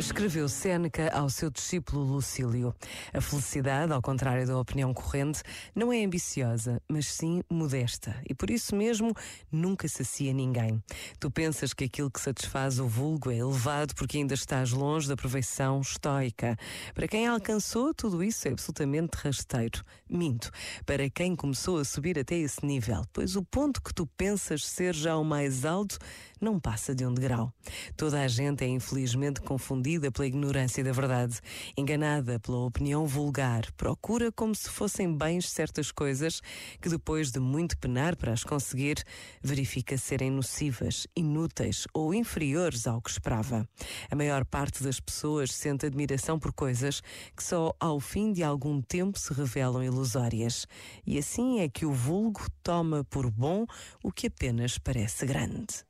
Escreveu Sêneca ao seu discípulo Lucílio. A felicidade, ao contrário da opinião corrente, não é ambiciosa, mas sim modesta. E por isso mesmo nunca sacia ninguém. Tu pensas que aquilo que satisfaz o vulgo é elevado porque ainda estás longe da perfeição estoica. Para quem alcançou, tudo isso é absolutamente rasteiro. Minto. Para quem começou a subir até esse nível, pois o ponto que tu pensas ser já o mais alto não passa de um degrau. Toda a gente é infelizmente confundida pela ignorância da verdade, enganada pela opinião vulgar, procura como se fossem bens certas coisas que depois de muito penar para as conseguir, verifica serem nocivas, inúteis ou inferiores ao que esperava. A maior parte das pessoas sente admiração por coisas que só ao fim de algum tempo se revelam ilusórias. E assim é que o vulgo toma por bom o que apenas parece grande.